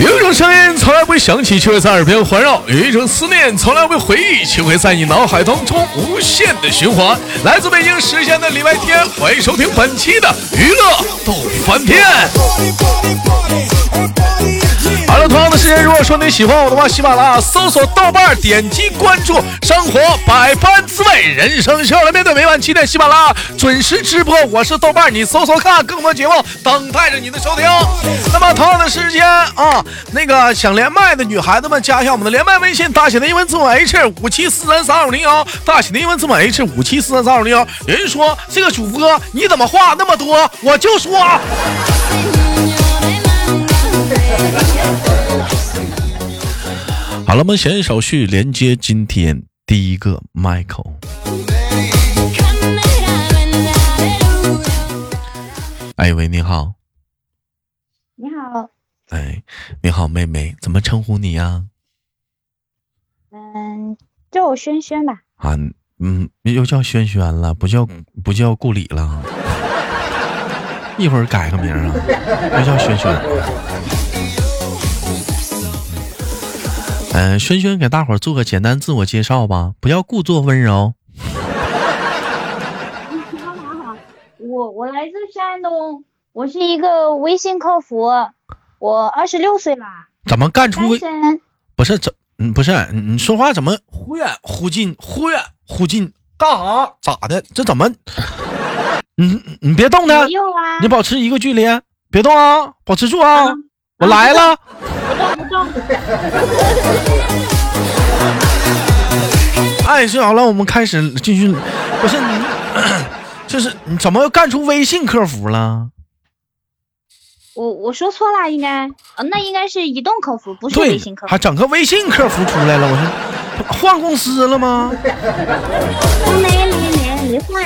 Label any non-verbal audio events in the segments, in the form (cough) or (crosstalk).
有一种声音从来不会响起，却会在耳边环绕；有一种思念从来不会回忆，却会在你脑海当中无限的循环。来自北京时间的礼拜天，欢迎收听本期的娱乐逗翻天。同样的时间，如果说你喜欢我的话，喜马拉雅搜索豆瓣，点击关注，生活百般滋味，人生笑来面对。每晚七点，喜马拉雅准时直播，我是豆瓣，你搜搜看更多节目，等待着你的收听。那么同样的时间啊，那个想连麦的女孩子们，加一下我们的连麦微信，大写的英文字母 H 五七四三三五零幺，大写的英文字母 H 五七四三三五零幺。有人说这个主播你怎么话那么多？我就说。好了，我们闲言少叙，连接今天第一个麦口。哎喂，你好。你好。哎，你好，妹妹，怎么称呼你呀？嗯，叫我轩轩吧。啊，嗯，又叫轩轩了，不叫不叫顾里了。一会儿改个名啊，又叫轩轩。嗯，轩轩给大伙儿做个简单自我介绍吧，不要故作温柔。好好好，我我来自山东，我是一个微信客服，我二十六岁了。怎么干出？不是怎？嗯，不是你说话怎么忽远忽近，忽远忽近？干啥？咋的？这怎么？你你别动他，你保持一个距离，别动啊，保持住啊，我来了。不中。哎，是好了，我们开始继续。不是你，(coughs) 就是你怎么干出微信客服了？我我说错了，应该，呃，那应该是移动客服，不是微信客服。还整个微信客服出来了，我说换公司了吗？没没没没换。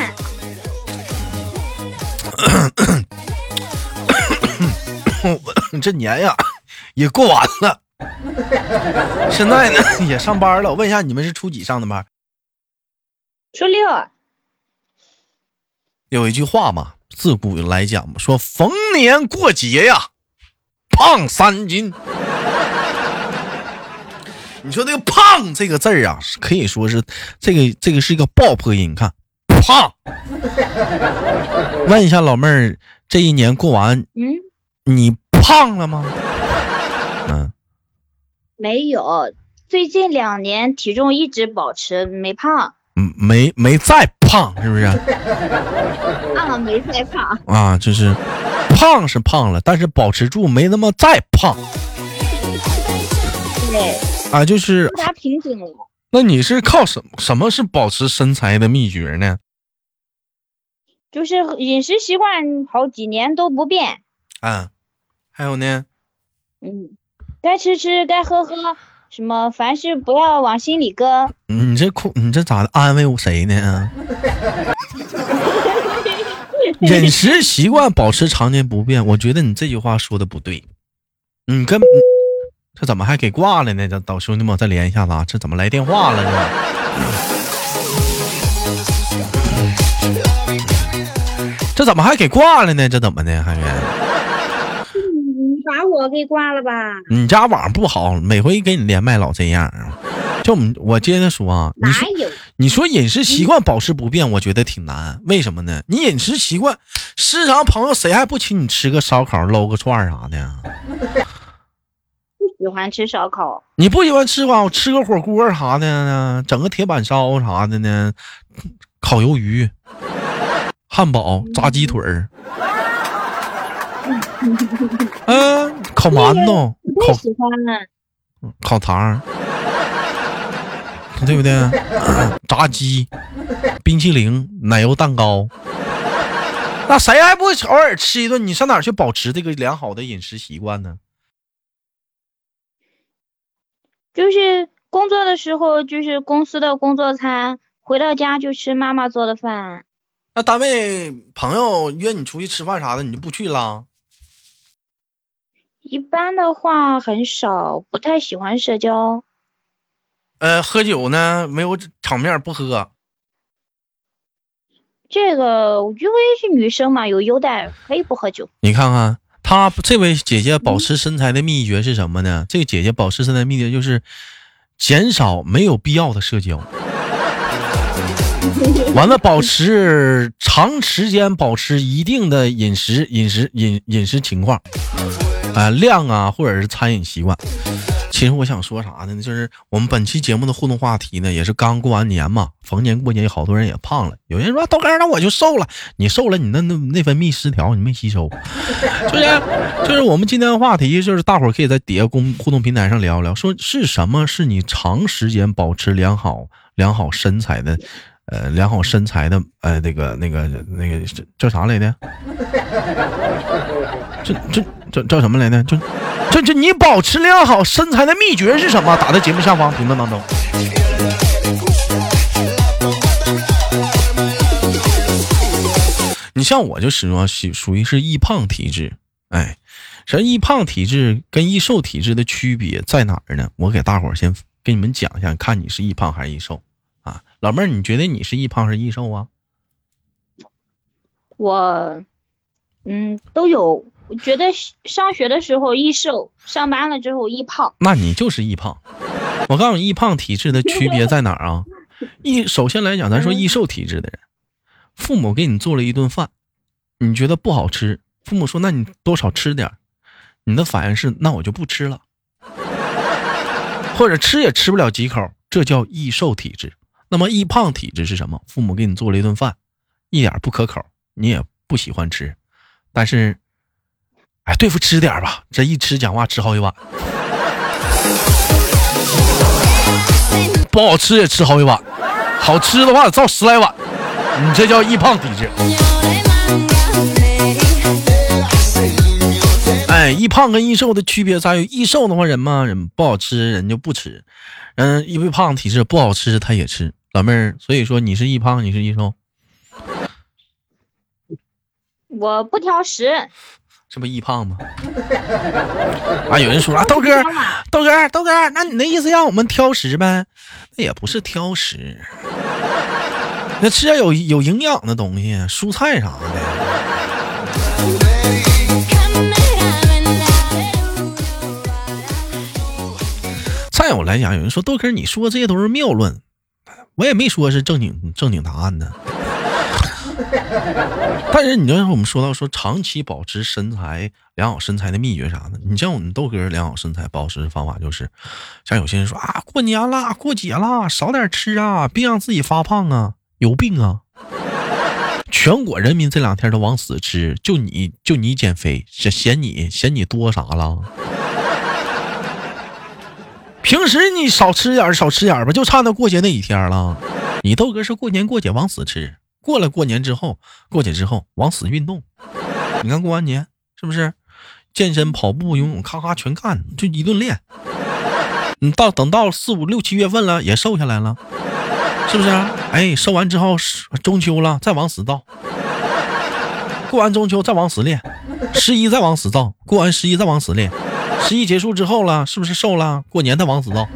(coughs) (coughs) 这年呀。也过完了，(laughs) 现在呢 (laughs) 也上班了。我问一下，你们是初几上的班？初六。有一句话嘛，自古来讲嘛，说逢年过节呀，胖三斤。(laughs) 你说这个“胖”这个字儿啊，可以说是这个这个是一个爆破音。你看，胖。问一下老妹儿，这一年过完，嗯，你胖了吗？嗯，没有，最近两年体重一直保持没胖，嗯，没没再胖，是不是？(laughs) 啊，没再胖啊，就是胖是胖了，但是保持住没那么再胖。对，啊，就是达瓶颈了。那你是靠什什么是保持身材的秘诀呢？就是饮食习惯好几年都不变。嗯，还有呢？嗯。该吃吃，该喝喝，什么凡事不要往心里搁。你这哭，你这咋？安慰谁呢？(laughs) 饮食习惯保持常年不变，我觉得你这句话说的不对。你跟这怎么还给挂了呢？这导兄弟们，再连一下子啊！这怎么来电话了呢？这怎么还给挂了呢？这怎么的，还原？把我给挂了吧？你家网不好，每回给你连麦老这样。就我们，我接着说啊，你说你说饮食习惯保持不变，我觉得挺难。为什么呢？你饮食习惯，时常朋友谁还不请你吃个烧烤、搂个串啥的？不喜欢吃烧烤。你不喜欢吃吧？我吃个火锅啥的呢？整个铁板烧啥的呢？烤鱿鱼、汉堡、炸鸡腿儿。(laughs) 嗯，烤馒头，烤喜欢了。烤肠，(laughs) 对不对？(laughs) 炸鸡、冰淇淋、奶油蛋糕，那谁还不偶尔吃一顿？你上哪去保持这个良好的饮食习惯呢？就是工作的时候，就是公司的工作餐；回到家就吃妈妈做的饭。那单位朋友约你出去吃饭啥的，你就不去了？一般的话很少，不太喜欢社交。呃，喝酒呢，没有场面不喝。这个因为是女生嘛，有优待，可以不喝酒。你看看。她这位姐姐保持身材的秘诀是什么呢？这个姐姐保持身材秘诀就是减少没有必要的社交。完了，保持长时间保持一定的饮食、饮食、饮饮食情况，啊量啊，或者是餐饮习惯。其实我想说啥呢？就是我们本期节目的互动话题呢，也是刚过完年嘛，逢年过节，好多人也胖了。有人说豆哥，那我就瘦了。你瘦了，你那那内分泌失调，你没吸收，(laughs) 就是就是我们今天的话题，就是大伙可以在底下公互动平台上聊聊，说是什么是你长时间保持良好良好身材的。呃，良好身材的，呃，那个、那个、那个叫啥来的？这、这、叫叫什么来着？就、就就，你保持良好身材的秘诀是什么？打在节目下方评论当中。你像我就始终属属于是易胖体质，哎，这易胖体质跟易瘦体质的区别在哪儿呢？我给大伙儿先给你们讲一下，看你是易胖还是易瘦啊。老妹儿，你觉得你是易胖还是易瘦啊？我，嗯，都有。觉得上学的时候易瘦，上班了之后易胖。那你就是易胖。我告诉你，易胖体质的区别在哪儿啊？易首先来讲，咱说易瘦体质的人，父母给你做了一顿饭，你觉得不好吃，父母说那你多少吃点你的反应是那我就不吃了，或者吃也吃不了几口，这叫易瘦体质。那么易胖体质是什么？父母给你做了一顿饭，一点不可口，你也不喜欢吃，但是，哎，对付吃点吧，这一吃讲话吃好几碗，不好吃也吃好几碗，好吃的话造十来碗，你这叫易胖体质。哎，易胖跟易瘦的区别在于，易瘦的话人嘛，人不好吃人就不吃，嗯，因为胖体质不好吃他也吃。老妹儿，所以说你是易胖，你是易瘦，我不挑食，这不易胖吗？(laughs) 啊，有人说啊，豆哥，豆哥，豆哥，那你那意思让我们挑食呗？那也不是挑食，那吃点有有营养的东西，蔬菜啥的。再有来讲，有人说豆哥，你说这些都是谬论。我也没说是正经正经答案呢，(laughs) 但是你知道我们说到说长期保持身材良好身材的秘诀啥的，你像我们豆哥良好身材保持方法就是，像有些人说啊，过年了过节了少点吃啊，别让自己发胖啊，有病啊！全国人民这两天都往死吃，就你就你减肥，嫌嫌你嫌你多啥了？平时你少吃点少吃点吧，就差那过节那几天了。你豆哥是过年过节往死吃，过了过年之后，过节之后往死运动。你看过完年是不是？健身、跑步、游泳，咔咔全干，就一顿练。你到等到四五六七月份了，也瘦下来了，是不是？哎，瘦完之后中秋了，再往死造。过完中秋再往死练，十一再往死造，过完十一再往死练。十一结束之后了，是不是瘦了？过年再往死造。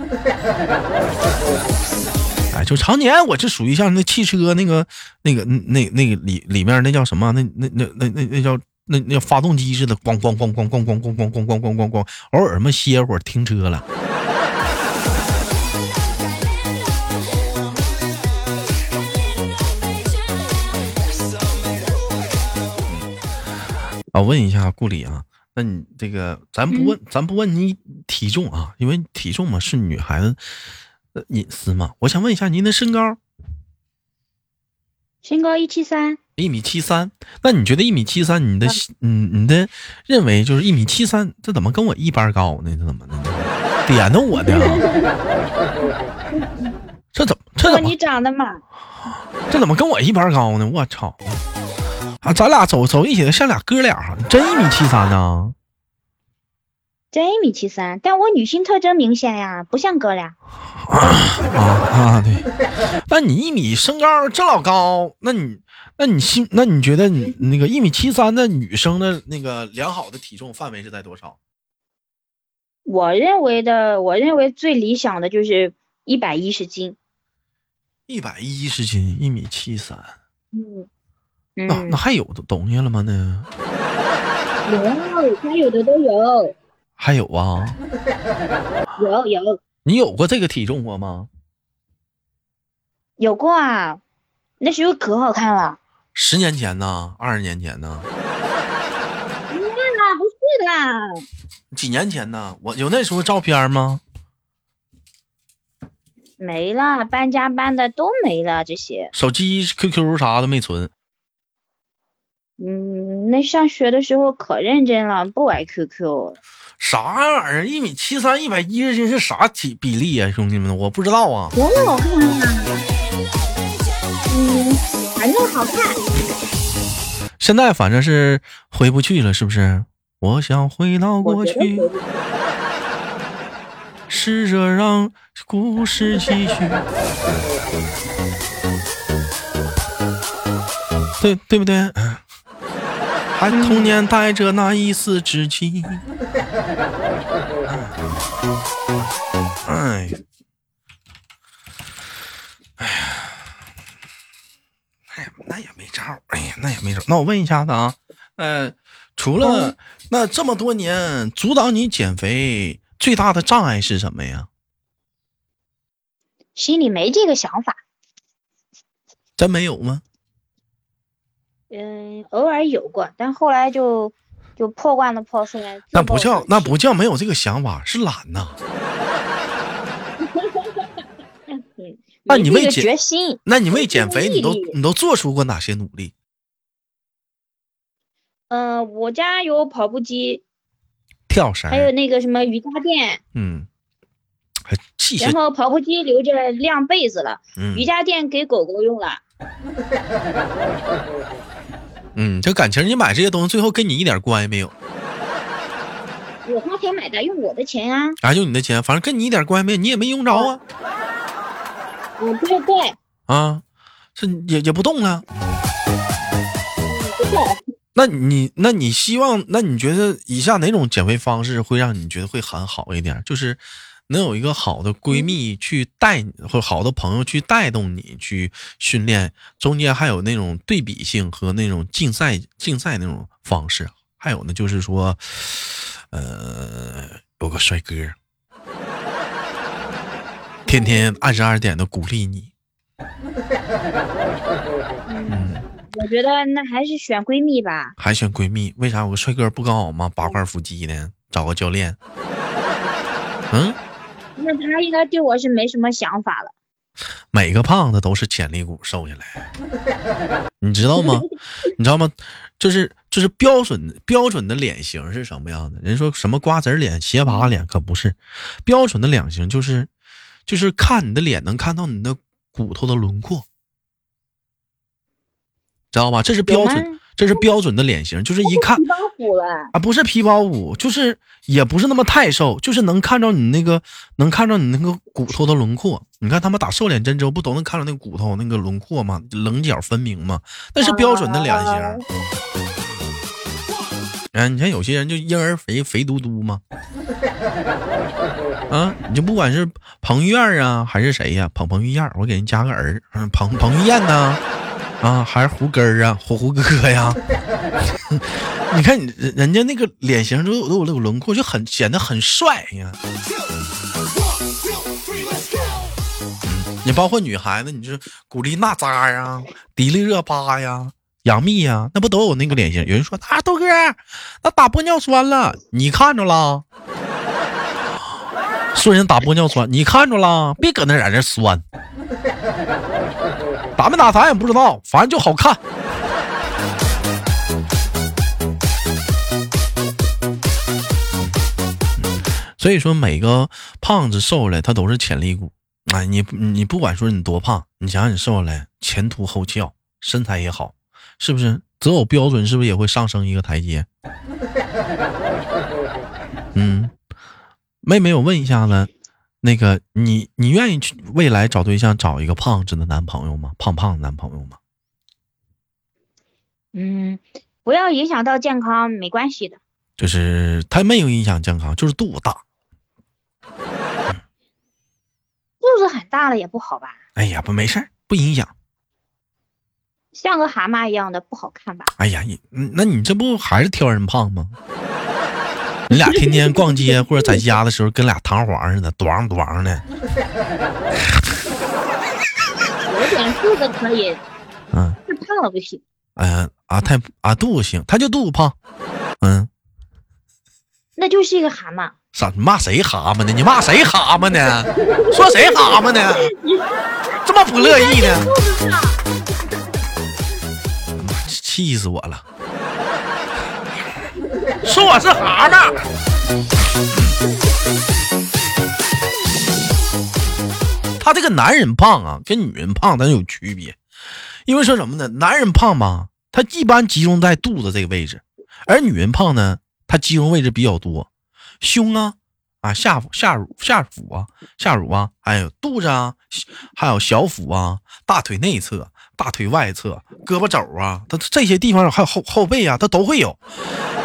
哎，就常年我这属于像那汽车那个那个那那个里里面那叫什么？那那那那那那叫那那叫发动机似的，咣咣咣咣咣咣咣咣咣咣咣咣咣，偶尔嘛歇会儿停车了。啊，问一下顾里啊。那你这个，咱不问，咱不问你体重啊，因为体重嘛是女孩子的隐私吗。我想问一下您的身高，身高一七三，一米七三。那你觉得一米七三，你的嗯，你的认为就是一米七三，这怎么跟我一般高呢？这怎么的？点的我的？这怎么？这怎么？你长得嘛？这怎么跟我一般高呢？我操！啊，咱俩走走一起的，像俩哥俩，真一米七三呢？真一米七三，但我女性特征明显呀，不像哥俩。(coughs) 啊啊，对。那你一米身高这老高，那你那你心那你觉得你那个一米七三的女生的那个良好的体重范围是在多少？我认为的，我认为最理想的就是一百一十斤。一百一十斤，一米七三。嗯。那那还有东西了吗？那有，该有的都有，还有啊，(laughs) 有有你有过这个体重过吗？有过啊，那时候可好看了。十年前呢？二十年前呢？那啦，不是啦，几年前呢？我有那时候照片吗？没了，搬家搬的都没了，这些。手机、QQ 啥的没存。嗯，那上学的时候可认真了，不玩 QQ。啥玩意儿？一米七三，一百一十斤是啥体比例啊？兄弟们，我不知道啊。多好看呀！嗯，反正好看。现在反正是回不去了，是不是？我想回到过去试着让故事继续。对对不对？嗯 (laughs) 还童年带着那一丝稚气。哎，哎呀，那也，那也没招儿，哎呀，那也没招儿。那我问一下子啊，呃，除了那这么多年，阻挡你减肥最大的障碍是什么呀？心里没这个想法。真没有吗？嗯，偶尔有过，但后来就就破罐子破摔。那不叫那不。叫没有这个想法，是懒呐。(laughs) 那你为减决心？那你为减肥，你都你都做出过哪些努力？嗯、我家有跑步机，跳绳，还有那个什么瑜伽垫，嗯，还器然，后跑步机留着晾被子了，瑜嗯伽垫给狗狗用了。(laughs) 嗯，这感情你买这些东西，最后跟你一点关系没有，我花钱买的，用我的钱啊。啊，用你的钱，反正跟你一点关系没有，你也没用着啊，嗯，对对，啊，这也也不动了。那你那你希望，那你觉得以下哪种减肥方式会让你觉得会很好一点？就是能有一个好的闺蜜去带你，或者好的朋友去带动你去训练，中间还有那种对比性和那种竞赛竞赛那种方式，还有呢就是说，呃，有个帅哥，天天二十二点的鼓励你，我觉得那还是选闺蜜吧。还选闺蜜，为啥有个帅哥不刚好吗？八块腹肌呢，找个教练。嗯，那他应该对我是没什么想法了。每个胖子都是潜力股瘦下来，你知道吗？你知道吗？就是就是标准标准的脸型是什么样的？人说什么瓜子脸、斜拔脸，可不是标准的脸型，就是就是看你的脸能看到你的骨头的轮廓，知道吧？这是标准吗，这是标准的脸型，就是一看皮包骨了，啊，不是皮包骨，就是也不是那么太瘦，就是能看着你那个，能看着你那个骨头的轮廓。你看他们打瘦脸针之后，不都能看着那个骨头那个轮廓吗？棱角分明吗？那是标准的脸型。啊啊，你看有些人就婴儿肥肥嘟嘟嘛，啊，你就不管是彭于晏啊，还是谁呀、彭彭于晏，我给人加个儿，嗯，彭彭于晏呢、啊，啊还是胡根儿啊，胡胡哥哥呀。(laughs) 你看你人人家那个脸型都有都有那个轮廓，就很显得很帅呀。你包括女孩子，你就是古力娜扎呀、迪丽热巴呀、杨幂呀，那不都有那个脸型？有人说啊，豆哥，那打玻尿酸了，你看着了？说人打玻尿酸，你看着了？别搁那在这酸，打没打咱也不知道，反正就好看。所以说，每个胖子瘦下来，他都是潜力股。哎，你你不管说你多胖，你想想你瘦下来，前凸后翘，身材也好，是不是？择偶标准是不是也会上升一个台阶？嗯，妹妹，我问一下子，那个你你愿意去未来找对象找一个胖子的男朋友吗？胖胖的男朋友吗？嗯，不要影响到健康，没关系的。就是他没有影响健康，就是肚子大。肚子很大了也不好吧？哎呀，不没事儿，不影响。像个蛤蟆一样的，不好看吧？哎呀，你嗯那你这不还是挑人胖吗？你俩天天逛街或者在家的时候，跟俩弹簧似的，咣咣的。有点肚子可以，嗯，是胖了不行。哎呀啊，太啊肚子行，他就肚子胖。嗯，那就是一个蛤蟆。啥？你骂谁蛤蟆呢？你骂谁蛤蟆呢？说谁蛤蟆呢？这么不乐意呢？气死我了！说我是蛤蟆。他这个男人胖啊，跟女人胖咱有区别，因为说什么呢？男人胖吧，他一般集中在肚子这个位置，而女人胖呢，他集中位置比较多，胸啊啊下腹下乳下腹啊下乳啊，还有肚子啊，还有小腹啊，大腿内侧、大腿外侧、胳膊肘啊，它这些地方还有后后背啊，它都会有。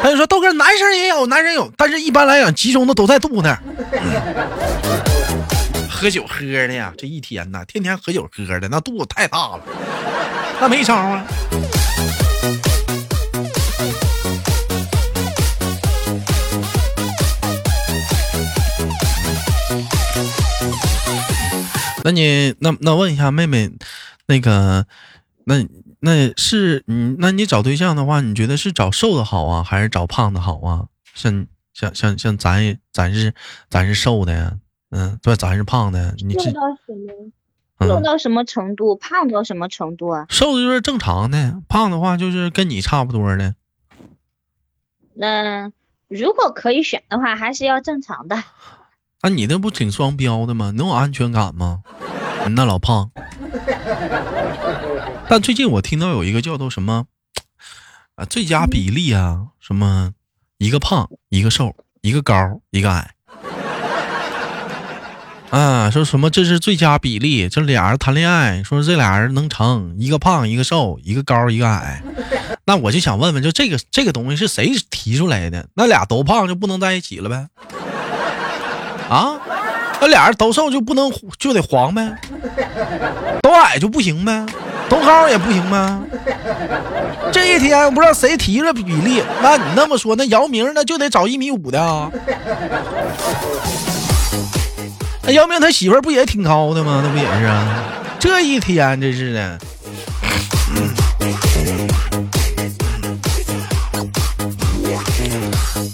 他就说豆哥，男生也有，男生有，但是一般来讲集中的都在肚子那。喝酒喝的呀，这一天呐，天天喝酒喝的，那肚子太大了，那没招啊。那你那那问一下妹妹，那个，那那是嗯，那你找对象的话，你觉得是找瘦的好啊，还是找胖的好啊？像像像像咱也咱是咱是瘦的呀，嗯，对，咱是胖的，你这瘦到什么？瘦嗯，到什么程度？胖到什么程度啊？瘦的就是正常的，胖的话就是跟你差不多的。那如果可以选的话，还是要正常的。啊，你那不挺双标的吗？能有安全感吗？你那老胖。但最近我听到有一个叫做什么啊最佳比例啊，什么一个胖一个瘦，一个高一个矮。啊，说什么这是最佳比例，这俩人谈恋爱，说这俩人能成，一个胖一个瘦，一个高一个矮。那我就想问问，就这个这个东西是谁提出来的？那俩都胖就不能在一起了呗？啊，那俩人都瘦就不能就得黄呗？都矮就不行呗？都高也不行呗？这一天不知道谁提了比例，那你那么说，那姚明那就得找一米五的啊？那姚明他媳妇不也挺高的吗？那不也是啊？这一天真是的。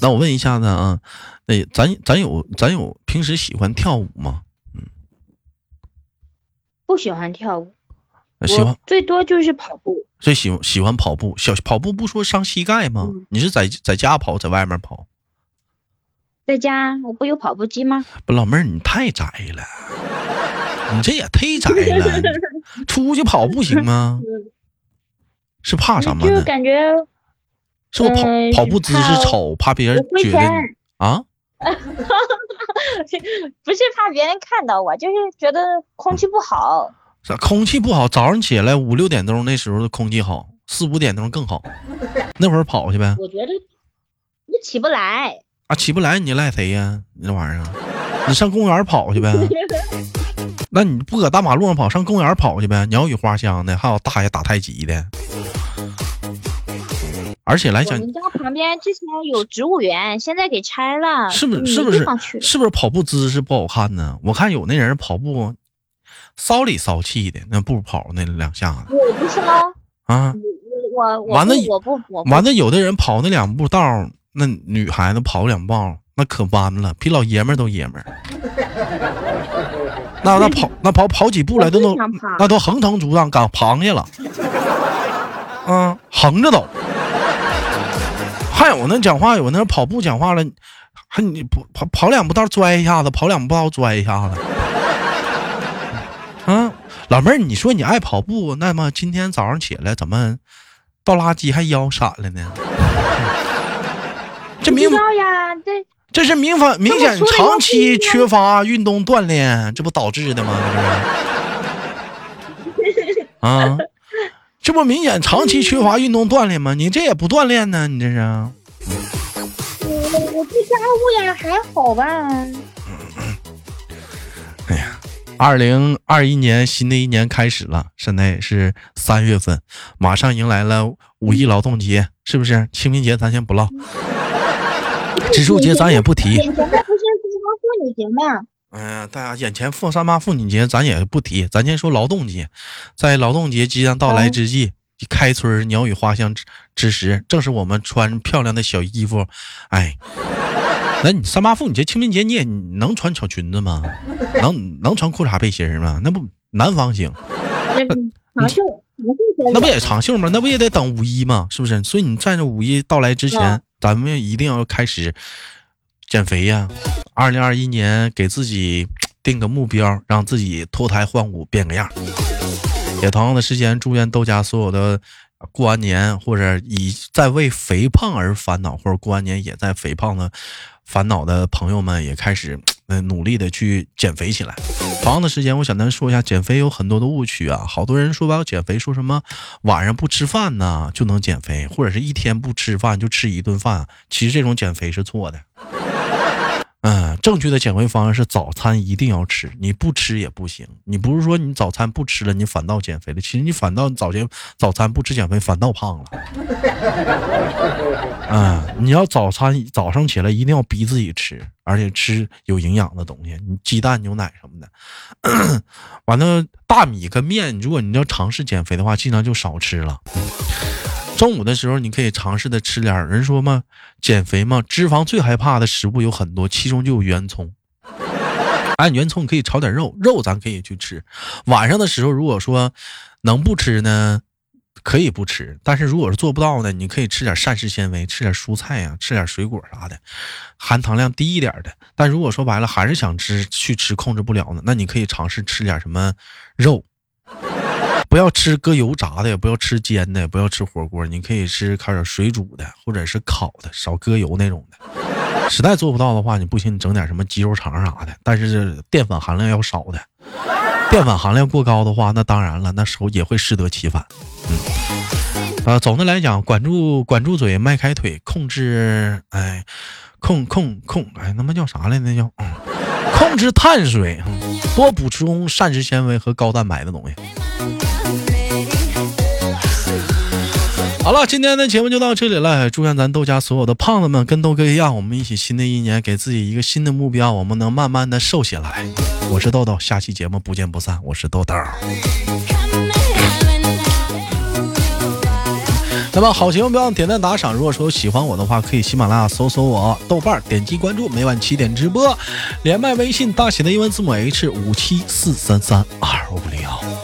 那我问一下子啊，那咱咱有咱有平时喜欢跳舞吗？嗯不喜欢跳舞，呃喜欢最多就是跑步。最喜欢喜欢跑步，小跑步不说伤膝盖吗？嗯你是在在家跑，在外面跑？在家我不有跑步机吗？不，老妹儿你太宅了，你这也忒宅了，(laughs) 出去跑不行吗？是怕什么就是呢？感觉是不是跑、呃跑步姿势丑，怕别人觉得你，啊？(laughs) 不是怕别人看到我，就是觉得空气不好。啥空气不好？早上起来五六点钟那时候的空气好，四五点钟更好，那会儿跑去呗。我觉得你起不来。啊，起不来你赖谁呀？你这玩意儿，你上公园跑去呗。(laughs) 那你不搁大马路上跑，上公园跑去呗。鸟语花香的，还有大爷打太极的。而且来讲，我们家旁边之前有植物园，现在给拆了，是不是是不是是不是跑步姿势不好看呢？我看有那人跑步骚里骚气的，那步跑那两下子我不是吗，啊，我我我完了我不我完了有的人跑那两步道，那女孩子跑两步，那可弯了，比老爷们都爷们儿。那那跑那跑跑几步来，都都不想跑那都横腾竹杖，赶螃蟹了，嗯，横着走。还有那讲话，有那跑步讲话了，还你不跑跑两步道摔一下子，跑两步道摔一下子。啊，(laughs) 老妹儿，你说你爱跑步，那么今天早上起来怎么倒垃圾还腰闪了呢？(laughs) 这明知道呀，这这是明反明显长期缺乏运动锻炼，这不导致的吗？(laughs) 这不是啊，这不明显长期缺乏运动锻炼吗？你这也不锻炼呢？你这是？我我做家务呀，还好吧？哎呀，二零二一年新的一年开始了，现在是三月份，马上迎来了五一劳动节，是不是？清明节咱先不唠，植树节咱也不提。不妇女节吗？哎呀，大家眼前妇三八妇女节咱也不提，咱先说劳动节。在劳动节即将到来之际，开春鸟语花香之之时，正是我们穿漂亮的小衣服，哎。那你三八妇女节、清明节你也能穿小裙子吗？能能穿裤衩背心吗？那不南方行，长袖，那不也长袖吗？那不也得等五一吗？是不是？所以你在这五一到来之前，咱们一定要开始减肥呀！二零二一年给自己定个目标，让自己脱胎换骨，变个样。也同样的时间，祝愿豆家所有的。过完年或者已在为肥胖而烦恼，或者过完年也在肥胖的烦恼的朋友们，也开始嗯努力的去减肥起来。同样的时间，我想咱说一下减肥有很多的误区啊，好多人说要减肥，说什么晚上不吃饭呢就能减肥，或者是一天不吃饭就吃一顿饭，其实这种减肥是错的。嗯，正确的减肥方式是早餐一定要吃，你不吃也不行。你不是说你早餐不吃了，你反倒减肥了？其实你反倒早间早餐不吃减肥，反倒胖了。嗯，你要早餐早上起来一定要逼自己吃，而且吃有营养的东西，你鸡蛋、牛奶什么的。(clears throat) 完了，大米跟面，如果你要尝试减肥的话，尽量就少吃了。中午的时候，你可以尝试的吃点人说嘛，减肥嘛，脂肪最害怕的食物有很多，其中就有圆葱。哎，圆葱可以炒点肉，肉咱可以去吃。晚上的时候，如果说能不吃呢，可以不吃。但是如果是做不到呢，你可以吃点膳食纤维，吃点蔬菜呀，吃点水果啥的，含糖量低一点的。但如果说白了还是想吃，去吃控制不了呢，那你可以尝试吃点什么肉。不要吃搁油炸的，也不要吃煎的，也不要吃火锅。你可以吃开点水煮的，或者是烤的，少搁油那种的。实在做不到的话，你不行，你整点什么鸡肉肠啥的，但是淀粉含量要少的。(laughs) 淀粉含量过高的话，那当然了，那时候也会适得其反。嗯，呃，总的来讲，管住管住嘴，迈开腿，控制，哎，控控控，哎，他妈叫啥来？那叫控制碳水，多补充膳食纤维和高蛋白的东西。好了，今天的节目就到这里了。祝愿咱豆家所有的胖子们跟豆哥一样，我们一起新的一年给自己一个新的目标，我们能慢慢的瘦下来。我是豆豆，下期节目不见不散。我是豆豆。那么好节目不要点赞打赏，如果说喜欢我的话，可以喜马拉雅搜索我豆瓣，点击关注，每晚七点直播，连麦微信大写的英文字母 H 五七四三三二五零幺。